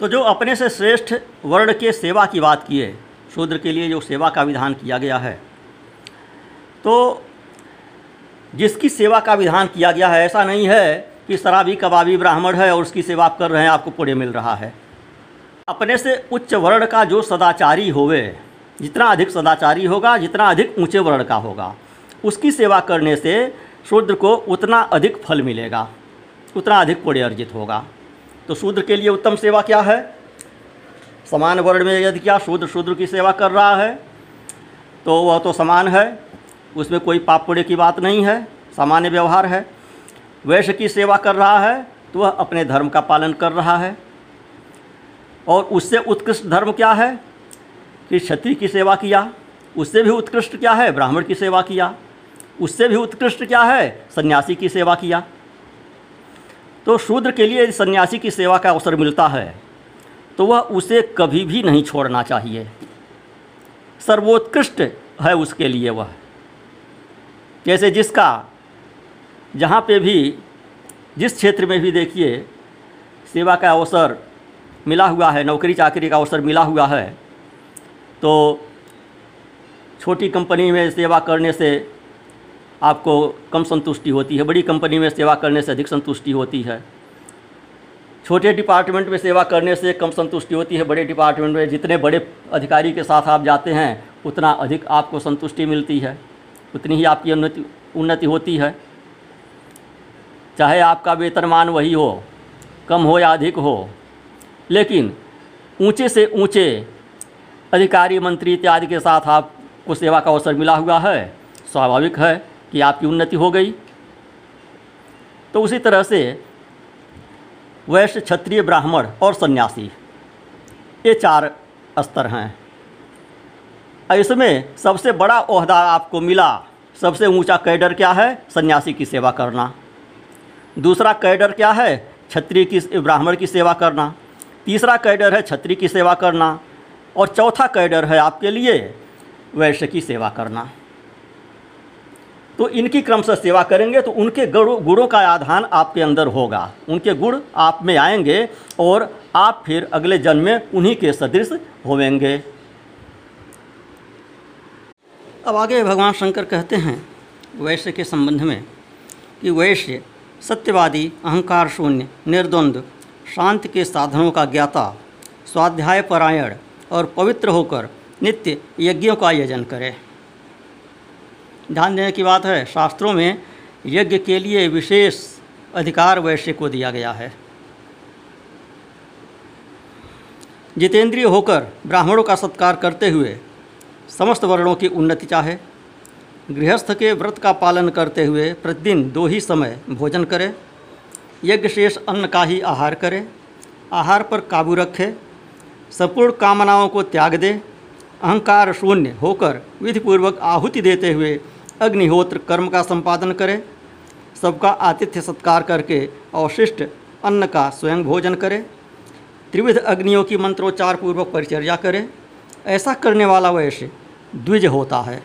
तो जो अपने से श्रेष्ठ वर्ण के सेवा की बात किए शूद्र के लिए जो सेवा का विधान किया गया है तो जिसकी सेवा का विधान किया गया है, ऐसा नहीं है कि शराबी कबाबी ब्राह्मण है और उसकी सेवा आप कर रहे हैं, आपको पुण्य मिल रहा है। अपने से उच्च वर्ण का जो सदाचारी होवे, जितना अधिक सदाचारी होगा, जितना अधिक ऊँचे वर्ण का होगा, उसकी सेवा करने से शूद्र को उतना अधिक फल मिलेगा, उतना अधिक पुण्य अर्जित होगा। तो शूद्र के लिए उत्तम सेवा क्या है? समान वर्ण में यदि क्या शूद्र शूद्र की सेवा कर रहा है तो वह तो समान है, उसमें कोई पाप पुण्य की बात नहीं है, सामान्य व्यवहार है। वैश्य की सेवा कर रहा है तो वह अपने धर्म का पालन कर रहा है। और उससे उत्कृष्ट धर्म क्या है? कि क्षत्रिय की सेवा किया, उससे भी उत्कृष्ट क्या है? ब्राह्मण की सेवा किया, उससे भी उत्कृष्ट क्या है? सन्यासी की सेवा किया। तो शूद्र के लिए सन्यासी की सेवा का अवसर मिलता है तो वह उसे कभी भी नहीं छोड़ना चाहिए। सर्वोत्कृष्ट है उसके लिए वह। जैसे जिसका, जहाँ पे भी, जिस क्षेत्र में भी देखिए, सेवा का अवसर मिला हुआ है नौकरी चाकरी का अवसर मिला हुआ है तो छोटी कंपनी में सेवा करने से आपको कम संतुष्टि होती है, बड़ी कंपनी में सेवा करने से अधिक संतुष्टि होती है। छोटे डिपार्टमेंट में सेवा करने से कम संतुष्टि होती है, बड़े डिपार्टमेंट में जितने बड़े अधिकारी के साथ आप जाते हैं, उतना अधिक आपको संतुष्टि मिलती है, उतनी ही आपकी उन्नति उन्नति होती है। चाहे आपका वेतनमान वही हो, कम हो या अधिक हो, लेकिन ऊँचे से ऊँचे अधिकारी, मंत्री इत्यादि के साथ आपको सेवा का अवसर मिला हुआ है, स्वाभाविक है। कि आपकी उन्नति हो गई। तो उसी तरह से वैश्य क्षत्रिय ब्राह्मण और सन्यासी, ये चार स्तर हैं। इसमें सबसे बड़ा ओहदा आपको मिला, सबसे ऊँचा कैडर क्या है? सन्यासी की सेवा करना। दूसरा कैडर क्या है? क्षत्रिय की ब्राह्मण की सेवा करना। तीसरा कैडर है क्षत्रिय की सेवा करना। और चौथा कैडर है आपके लिए वैश्य की सेवा करना। तो इनकी क्रम से सेवा करेंगे तो उनके गुणों का आधान आपके अंदर होगा। उनके गुण आप में आएँगे और आप फिर अगले जन्म में उन्हीं के सदृश होवेंगे। अब आगे भगवान शंकर कहते हैं वैश्य के संबंध में कि वैश्य सत्यवादी, अहंकार शून्य, निर्द्वंद, शांति के साधनों का ज्ञाता, स्वाध्याय परायण और पवित्र होकर नित्य यज्ञों का आयोजन करे। ध्यान देने की बात है, शास्त्रों में यज्ञ के लिए विशेष अधिकार वैश्य को दिया गया है। जितेंद्रिय होकर ब्राह्मणों का सत्कार करते हुए समस्त वर्णों की उन्नति चाहे, गृहस्थ के व्रत का पालन करते हुए प्रतिदिन दो ही समय भोजन करें यज्ञ शेष अन्न का ही आहार करें, आहार पर काबू रखे, संपूर्ण कामनाओं को त्याग दे, अहंकार शून्य होकर विधिपूर्वक आहुति देते हुए अग्निहोत्र कर्म का संपादन करे, सबका आतिथ्य सत्कार करके अवशिष्ट अन्न का स्वयं भोजन करे, त्रिविध अग्नियों की मंत्रोच्चार पूर्वक परिचर्या करे। ऐसा करने वाला वैश्य द्विज होता है।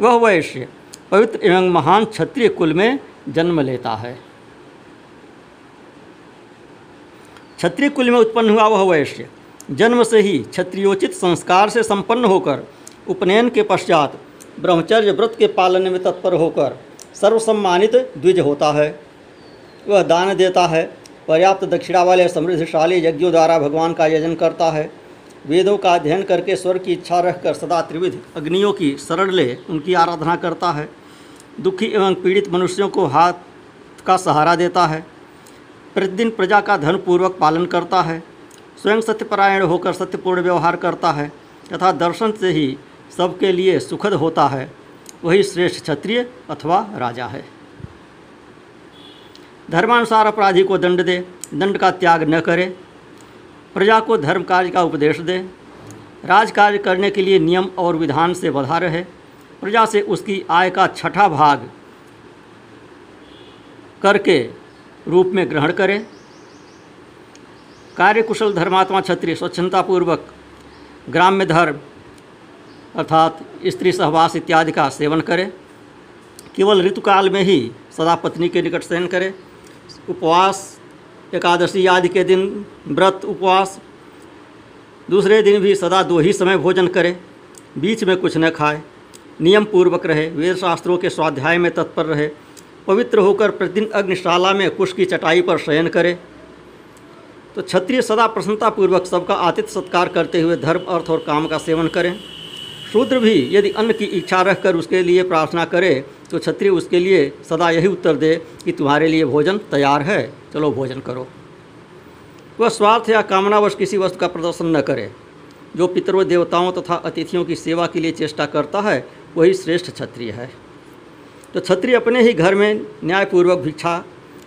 वह वैश्य पवित्र एवं महान क्षत्रिय कुल में जन्म लेता है। क्षत्रिय कुल में उत्पन्न हुआ वह वैश्य जन्म से ही क्षत्रियोचित संस्कार से संपन्न होकर उपनयन के पश्चात ब्रह्मचर्य व्रत के पालन में तत्पर होकर सर्वसम्मानित द्विज होता है। वह दान देता है, पर्याप्त दक्षिणा वाले समृद्धशाली यज्ञों द्वारा भगवान का यजन करता है। वेदों का अध्ययन करके स्वर की इच्छा रखकर सदा त्रिविध अग्नियों की शरण ले उनकी आराधना करता है। दुखी एवं पीड़ित मनुष्यों को हाथ का सहारा देता है। प्रतिदिन प्रजा का धनपूर्वक पालन करता है। स्वयं सत्यपरायण होकर सत्यपूर्ण व्यवहार करता है। तथा दर्शन से ही सबके लिए सुखद होता है। वही श्रेष्ठ क्षत्रिय अथवा राजा है। धर्मानुसार अपराधी को दंड दे, दंड का त्याग न करे। प्रजा को धर्म कार्य का उपदेश दे। राज कार्य करने के लिए नियम और विधान से बधा रहे। प्रजा से उसकी आय का छठा भाग करके रूप में ग्रहण करे। कार्यकुशल धर्मात्मा क्षत्रिय स्वच्छतापूर्वक ग्राम्य धर्म अर्थात स्त्री सहवास इत्यादि का सेवन करें, केवल ऋतुकाल में ही सदा पत्नी के निकट शयन करें। उपवास, एकादशी आदि के दिन व्रत, उपवास। दूसरे दिन भी सदा दो ही समय भोजन करें, बीच में कुछ न खाए। नियम पूर्वक रहे वेद शास्त्रों के स्वाध्याय में तत्पर रहे। पवित्र होकर प्रतिदिन अग्निशाला में कुश की चटाई पर शयन करे। तो क्षत्रिय सदा प्रसन्नतापूर्वक सबका आतिथ्य सत्कार करते हुए धर्म, अर्थ और काम का सेवन करें। शूद्र भी यदि अन्न की इच्छा रखकर उसके लिए प्रार्थना करे तो क्षत्रिय उसके लिए सदा यही उत्तर दे कि तुम्हारे लिए भोजन तैयार है। चलो भोजन करो। वह स्वार्थ या कामनावश किसी वस्तु का प्रदर्शन न करे। जो पितरों, देवताओं तथा अतिथियों की सेवा के लिए चेष्टा करता है, वही श्रेष्ठ क्षत्रिय है। तो क्षत्रिय अपने ही घर में न्यायपूर्वक भिक्षा,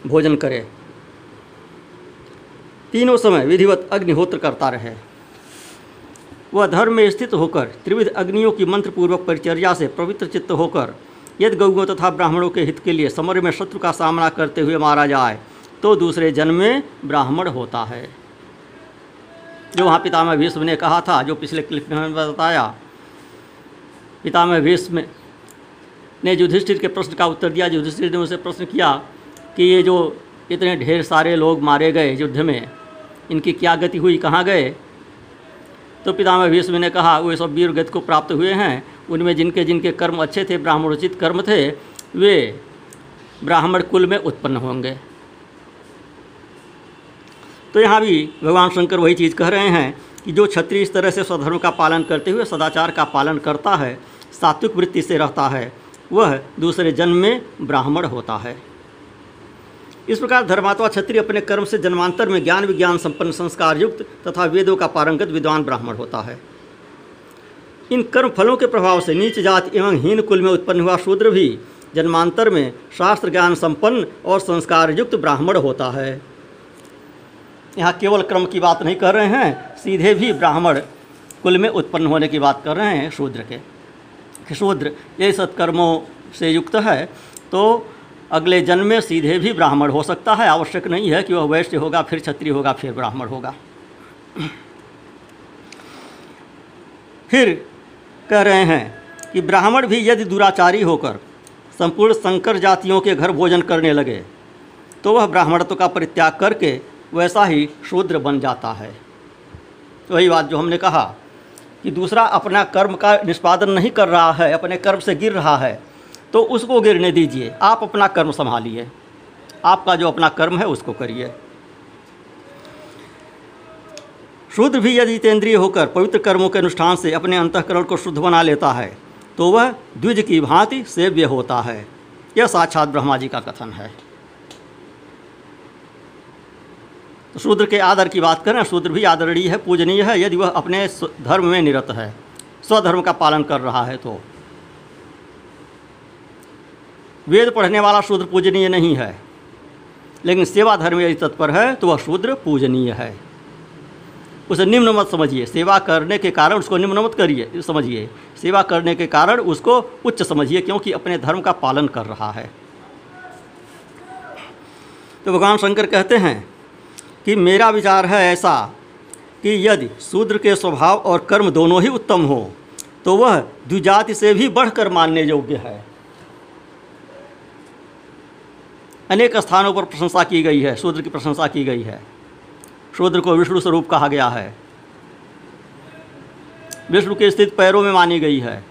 भोजन करे। तीनों समय विधिवत अग्निहोत्र करता रहे। वह धर्म में स्थित होकर त्रिविध अग्नियों की मंत्रपूर्वक परिचर्या से पवित्र चित्त होकर, यदि गौओं तथा ब्राह्मणों के हित के लिए समर में शत्रु का सामना करते हुए मारा जाए तो दूसरे जन्म में ब्राह्मण होता है। जो वहाँ पितामह भीष्म ने कहा था, जो पिछले क्लिप में हमें बताया, पितामह भीष्म ने युधिष्ठिर के प्रश्न का उत्तर दिया। युधिष्ठिर ने उसे प्रश्न किया कि ये जो इतने ढेर सारे लोग मारे गए युद्ध में, इनकी क्या गति हुई, कहाँ गए? तो पितामह भीष्म ने कहा, वे सब वीर गति को प्राप्त हुए हैं। उनमें जिनके जिनके कर्म अच्छे थे ब्राह्मणोचित कर्म थे, वे ब्राह्मण कुल में उत्पन्न होंगे। तो यहाँ भी भगवान शंकर वही चीज़ कह रहे हैं कि जो क्षत्रिय इस तरह से स्वधर्म का पालन करते हुए, सदाचार का पालन करता है, सात्विक वृत्ति से रहता है, वह दूसरे जन्म में ब्राह्मण होता है। इस प्रकार धर्मात्मा क्षत्रिय अपने कर्म से जन्मांतर में ज्ञान विज्ञान संपन्न संस्कार युक्त तथा वेदों का पारंगत विद्वान ब्राह्मण होता है। इन कर्म फलों के प्रभाव से नीच जाति एवं हीन कुल में उत्पन्न हुआ शूद्र भी जन्मांतर में शास्त्र ज्ञान संपन्न और संस्कार युक्त ब्राह्मण होता है। यहाँ केवल क्रम की बात नहीं कर रहे हैं, सीधे भी ब्राह्मण कुल में उत्पन्न होने की बात कर रहे हैं शूद्र के। शूद्र ये सत्कर्मों से युक्त है तो अगले जन्म में सीधे भी ब्राह्मण हो सकता है। आवश्यक नहीं है कि वह वैश्य होगा, फिर क्षत्रिय होगा, फिर ब्राह्मण होगा। फिर कह रहे हैं कि ब्राह्मण भी यदि दुराचारी होकर संपूर्ण संकर जातियों के घर भोजन करने लगे तो वह ब्राह्मणत्व का परित्याग करके वैसा ही शूद्र बन जाता है। वही बात जो हमने कहा कि दूसरा अपना कर्म का निष्पादन नहीं कर रहा है, अपने कर्म से गिर रहा है तो उसको गिरने दीजिए। आप अपना कर्म संभालिए। आपका जो अपना कर्म है उसको करिए। शुद्ध भी यदि तेंद्रिय होकर पवित्र कर्मों के अनुष्ठान से अपने अंतकरण को शुद्ध बना लेता है तो वह द्विज की भांति सेव्य होता है। यह साक्षात ब्रह्मा जी का कथन है। तो शूद्र के आदर की बात करें, शूद्र भी आदरणीय है, पूजनीय है, यदि वह अपने धर्म में निरत है, स्वधर्म का पालन कर रहा है तो। वेद पढ़ने वाला शूद्र पूजनीय नहीं है। लेकिन सेवा धर्म यदि तत्पर है तो वह शूद्र पूजनीय है। उसे निम्न मत समझिए। सेवा करने के कारण उसको निम्न मत करिए, समझिए। सेवा करने के कारण उसको उच्च समझिए, क्योंकि अपने धर्म का पालन कर रहा है। तो भगवान शंकर कहते हैं कि मेरा विचार है ऐसा कि यदि शूद्र के स्वभाव और कर्म दोनों ही उत्तम हो तो वह द्विजाति से भी बढ़कर मानने योग्य है। अनेक स्थानों पर प्रशंसा की गई है, शूद्र की प्रशंसा की गई है। शूद्र को विष्णु स्वरूप कहा गया है। विष्णु के स्थित पैरों में मानी गई है।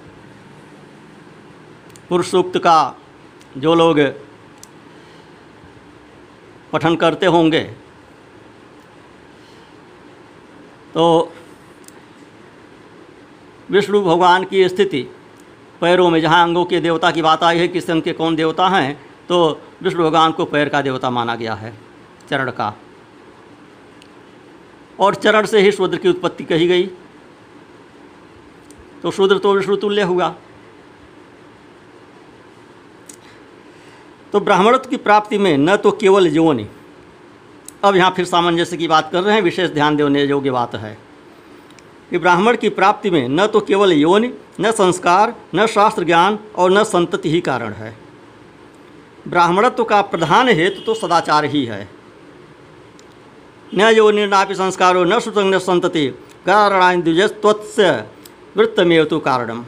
पुरुष सूक्त का जो लोग पठन करते होंगे तो विष्णु भगवान की स्थिति पैरों में, जहाँ अंगों के देवता की बात आई है किस अंग के कौन देवता हैं तो विष्णु भगवान को पैर का देवता माना गया है, चरण का। और चरण से ही शूद्र की उत्पत्ति कही गई। तो शूद्र तो विष्णु तुल्य हुआ। तो ब्राह्मणत्व की प्राप्ति में न तो केवल योनि। अब यहाँ फिर सामंजस्य की बात कर रहे हैं, विशेष ध्यान देने योग्य बात है कि ब्राह्मण की प्राप्ति में न तो केवल योनि, न संस्कार, न शास्त्र ज्ञान और न संतति ही कारण है। ब्राह्मणत्व का प्रधान हेतु तो सदाचार ही है। न यो निर्णापि संस्कारो न न संतति कारणानि वृत्तमेव तो कारणम।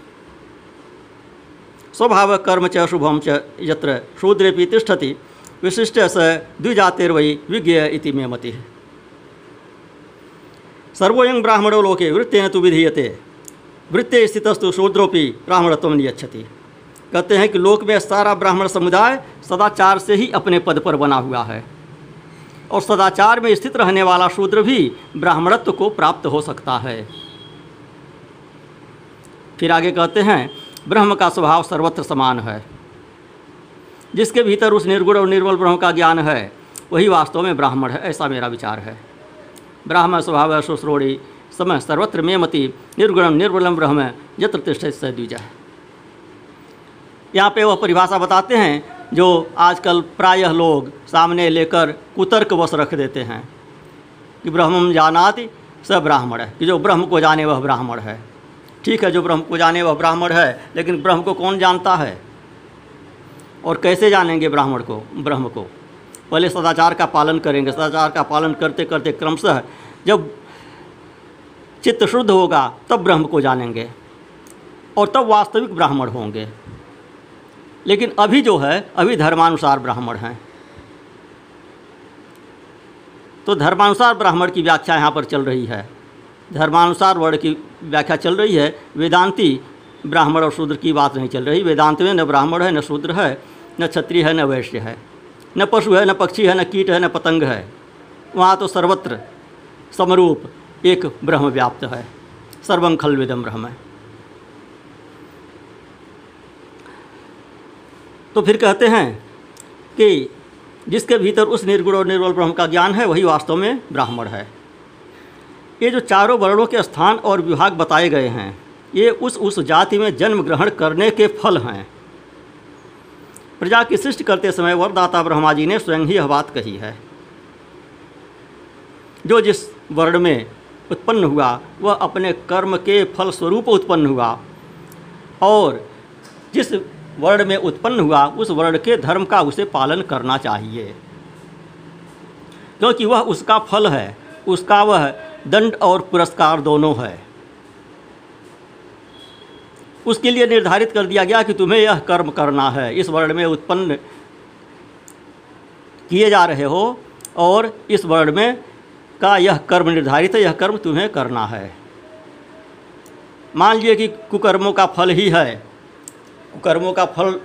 स्वभाव कर्म च शुभम च यत्र शूद्रेपि तिष्ठति, विशिष्ट स द्विजातिर्वै विज्ञेय इति मे मति। सर्वोयं ब्राह्मणो लोके वृत्तेन तो विधीयते, वृत्ते स्थितस्तु शूद्रोपि ब्राह्मणत्व नियच्छति। कहते हैं कि लोक में सारा ब्राह्मण समुदाय सदाचार से ही अपने पद पर बना हुआ है। और सदाचार में स्थित रहने वाला शूद्र भी ब्राह्मणत्व को प्राप्त हो सकता है। फिर आगे कहते हैं, ब्रह्म का स्वभाव सर्वत्र समान है। जिसके भीतर उस निर्गुण और निर्बल ब्रह्म का ज्ञान है, वही वास्तव में ब्राह्मण है, ऐसा मेरा विचार है। ब्राह्मण स्वभाव शुश्रोड़ी समय सर्वत्र में मति निर्गुणम निर्बलम ब्रह्म, यत्र तिष्ठ से द्विजा। यहाँ पे वह परिभाषा बताते हैं जो आजकल प्रायः लोग सामने लेकर कुतर्क वश रख देते हैं कि ब्रह्म जानाति, स ब्राह्मण है। कि जो ब्रह्म को जाने वह ब्राह्मण है। ठीक है, जो ब्रह्म को जाने वह ब्राह्मण है, लेकिन ब्रह्म को कौन जानता है? और कैसे जानेंगे ब्राह्मण को? ब्रह्म को। पहले सदाचार का पालन करेंगे। सदाचार का पालन करते करते क्रमशः जब चित्त शुद्ध होगा, तब ब्रह्म को जानेंगे और तब वास्तविक ब्राह्मण होंगे। लेकिन अभी जो है, अभी धर्मानुसार ब्राह्मण हैं। तो धर्मानुसार ब्राह्मण की व्याख्या यहाँ पर चल रही है। धर्मानुसार वर्ण की व्याख्या चल रही है। वेदांती ब्राह्मण और शूद्र की बात नहीं चल रही। वेदांत में न ब्राह्मण है, न शूद्र है, न क्षत्रिय है, न वैश्य है। न पशु है, न पक्षी है, न कीट है, न पतंग है। वहाँ तो सर्वत्र समरूप एक ब्रह्म व्याप्त है। सर्वम खलविदम ब्रह्म है। तो फिर कहते हैं कि जिसके भीतर उस निर्गुण और निर्बल ब्रह्म का ज्ञान है, वही वास्तव में ब्राह्मण है। ये जो चारों वर्णों के स्थान और विभाग बताए गए हैं, ये उस उस जाति में जन्म ग्रहण करने के फल हैं। प्रजा की सृष्टि करते समय वरदाता ब्रह्मा जी ने स्वयं ही यह बात कही है। जो जिस वर्ण में उत्पन्न हुआ, वह अपने कर्म के फल स्वरूप उत्पन्न हुआ और जिस वर्ण में उत्पन्न हुआ, उस वर्ण के धर्म का उसे पालन करना चाहिए। क्योंकि वह उसका फल है, उसका वह दंड और पुरस्कार दोनों है। उसके लिए निर्धारित कर दिया गया कि तुम्हें यह कर्म करना है। इस वर्ण में उत्पन्न किए जा रहे हो और इस वर्ण में का यह कर्म निर्धारित है, यह कर्म तुम्हें करना है। मान लीजिए कि कुकर्मों का फल ही है कर्मों का फल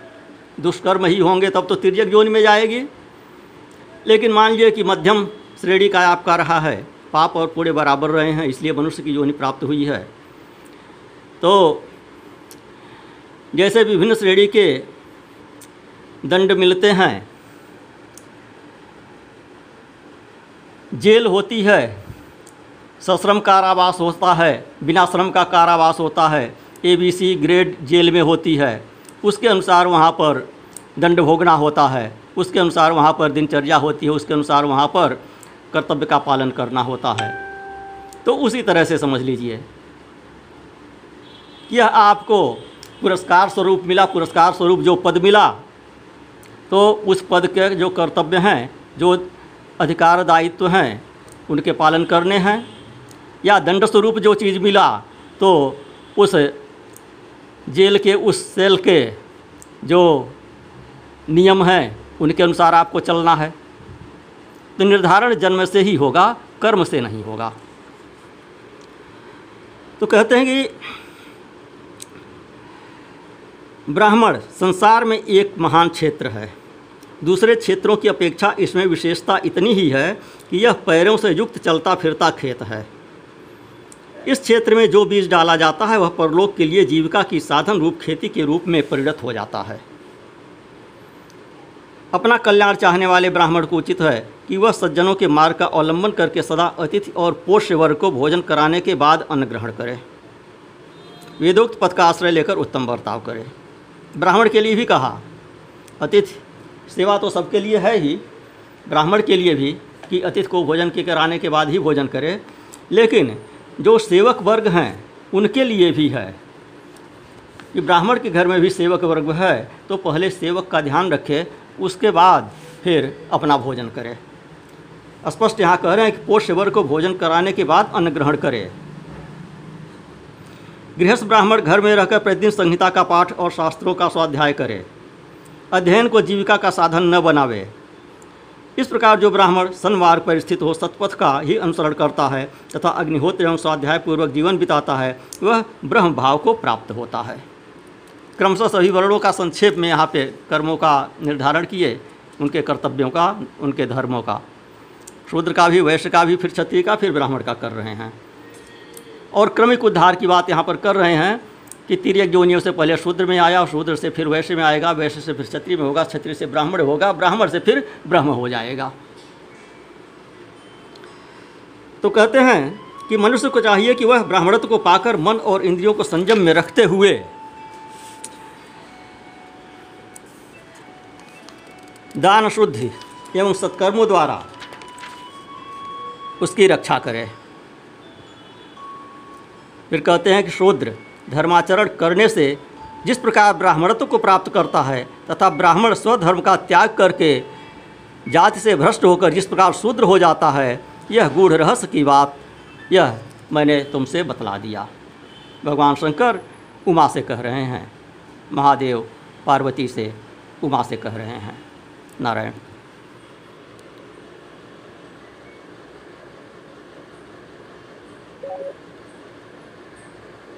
दुष्कर्म ही होंगे, तब तो तिरजक जोन में जाएगी। लेकिन मान लीजिए कि मध्यम श्रेणी का आपका रहा है, पाप और पूरे बराबर रहे हैं, इसलिए मनुष्य की योनि प्राप्त हुई है। तो जैसे विभिन्न श्रेणी के दंड मिलते हैं, जेल होती है, सश्रम कारावास होता है, बिना श्रम का कारावास होता है A B C grade jail में होती है। उसके अनुसार वहाँ पर दंड भोगना होता है। उसके अनुसार वहाँ पर दिनचर्या होती है। उसके अनुसार वहाँ पर कर्तव्य का पालन करना होता है। तो उसी तरह से समझ लीजिए। यह आपको पुरस्कार स्वरूप मिला। पुरस्कार स्वरूप जो पद मिला तो उस पद के जो कर्तव्य हैं, जो अधिकार दायित्व हैं, उनके पालन करने हैं। या दंड स्वरूप जो चीज़ मिला तो उस जेल के उस सेल के जो नियम हैं, उनके अनुसार आपको चलना है। तो निर्धारण जन्म से ही होगा, कर्म से नहीं होगा। तो कहते हैं कि ब्राह्मण संसार में एक महान क्षेत्र है। दूसरे क्षेत्रों की अपेक्षा इसमें विशेषता इतनी ही है कि यह पैरों से युक्त चलता फिरता खेत है। इस क्षेत्र में जो बीज डाला जाता है, वह परलोक के लिए जीविका की साधन रूप खेती के रूप में परिणत हो जाता है। अपना कल्याण चाहने वाले ब्राह्मण को उचित है कि वह सज्जनों के मार्ग का अवलंबन करके सदा अतिथि और पोष्य वर्ग को भोजन कराने के बाद अन्न ग्रहण करे। वेदोक्त पथ का आश्रय लेकर उत्तम बर्ताव करे। ब्राह्मण के लिए भी कहा, अतिथि, सेवा तो सबके लिए है ही। ब्राह्मण के लिए भी कि अतिथि को भोजन के कराने के बाद ही भोजन करे। लेकिन जो सेवक वर्ग हैं, उनके लिए भी है। कि ब्राह्मण के घर में भी सेवक वर्ग है तो पहले सेवक का ध्यान रखे, उसके बाद फिर अपना भोजन करे। स्पष्ट यहाँ कह रहे हैं कि पोष्य वर्ग को भोजन कराने के बाद अन्न ग्रहण करे। गृहस्थ ब्राह्मण घर में रहकर प्रतिदिन संहिता का पाठ और शास्त्रों का स्वाध्याय करे। अध्ययन को जीविका का साधन न बनावे। इस प्रकार जो ब्राह्मण सनमार्ग पर स्थित हो, सतपथ का ही अनुसरण करता है तथा अग्निहोत्र एवं स्वाध्याय पूर्वक जीवन बिताता है, वह ब्रह्म भाव को प्राप्त होता है। क्रमशः सभी वर्णों का संक्षेप में यहाँ पे कर्मों का निर्धारण किए, उनके कर्तव्यों का, उनके धर्मों का। शूद्र का भी, वैश्य का भी, फिर क्षत्रिय का, फिर ब्राह्मण का कर रहे हैं। और क्रमिक उद्धार की बात यहाँ पर कर रहे हैं। कि तिरक जोनियों से पहले शूद्र में आया और शूद्र से फिर वैश्य में आएगा, वैश्य से फिर क्षत्रिय में होगा, क्षत्रिय से ब्राह्मण होगा, ब्राह्मण से फिर ब्रह्म हो जाएगा। तो कहते हैं कि मनुष्य को चाहिए कि वह ब्राह्मणत्व को पाकर मन और इंद्रियों को संयम में रखते हुए दान शुद्धि एवं सत्कर्मों द्वारा उसकी रक्षा करे। फिर कहते हैं कि शूद्र धर्माचरण करने से जिस प्रकार ब्राह्मणत्व को प्राप्त करता है तथा ब्राह्मण स्वधर्म का त्याग करके जाति से भ्रष्ट होकर जिस प्रकार शूद्र हो जाता है, यह गूढ़ रहस्य की बात, यह मैंने तुमसे बतला दिया। भगवान शंकर उमा से कह रहे हैं। महादेव पार्वती से उमा से कह रहे हैं। नारायण।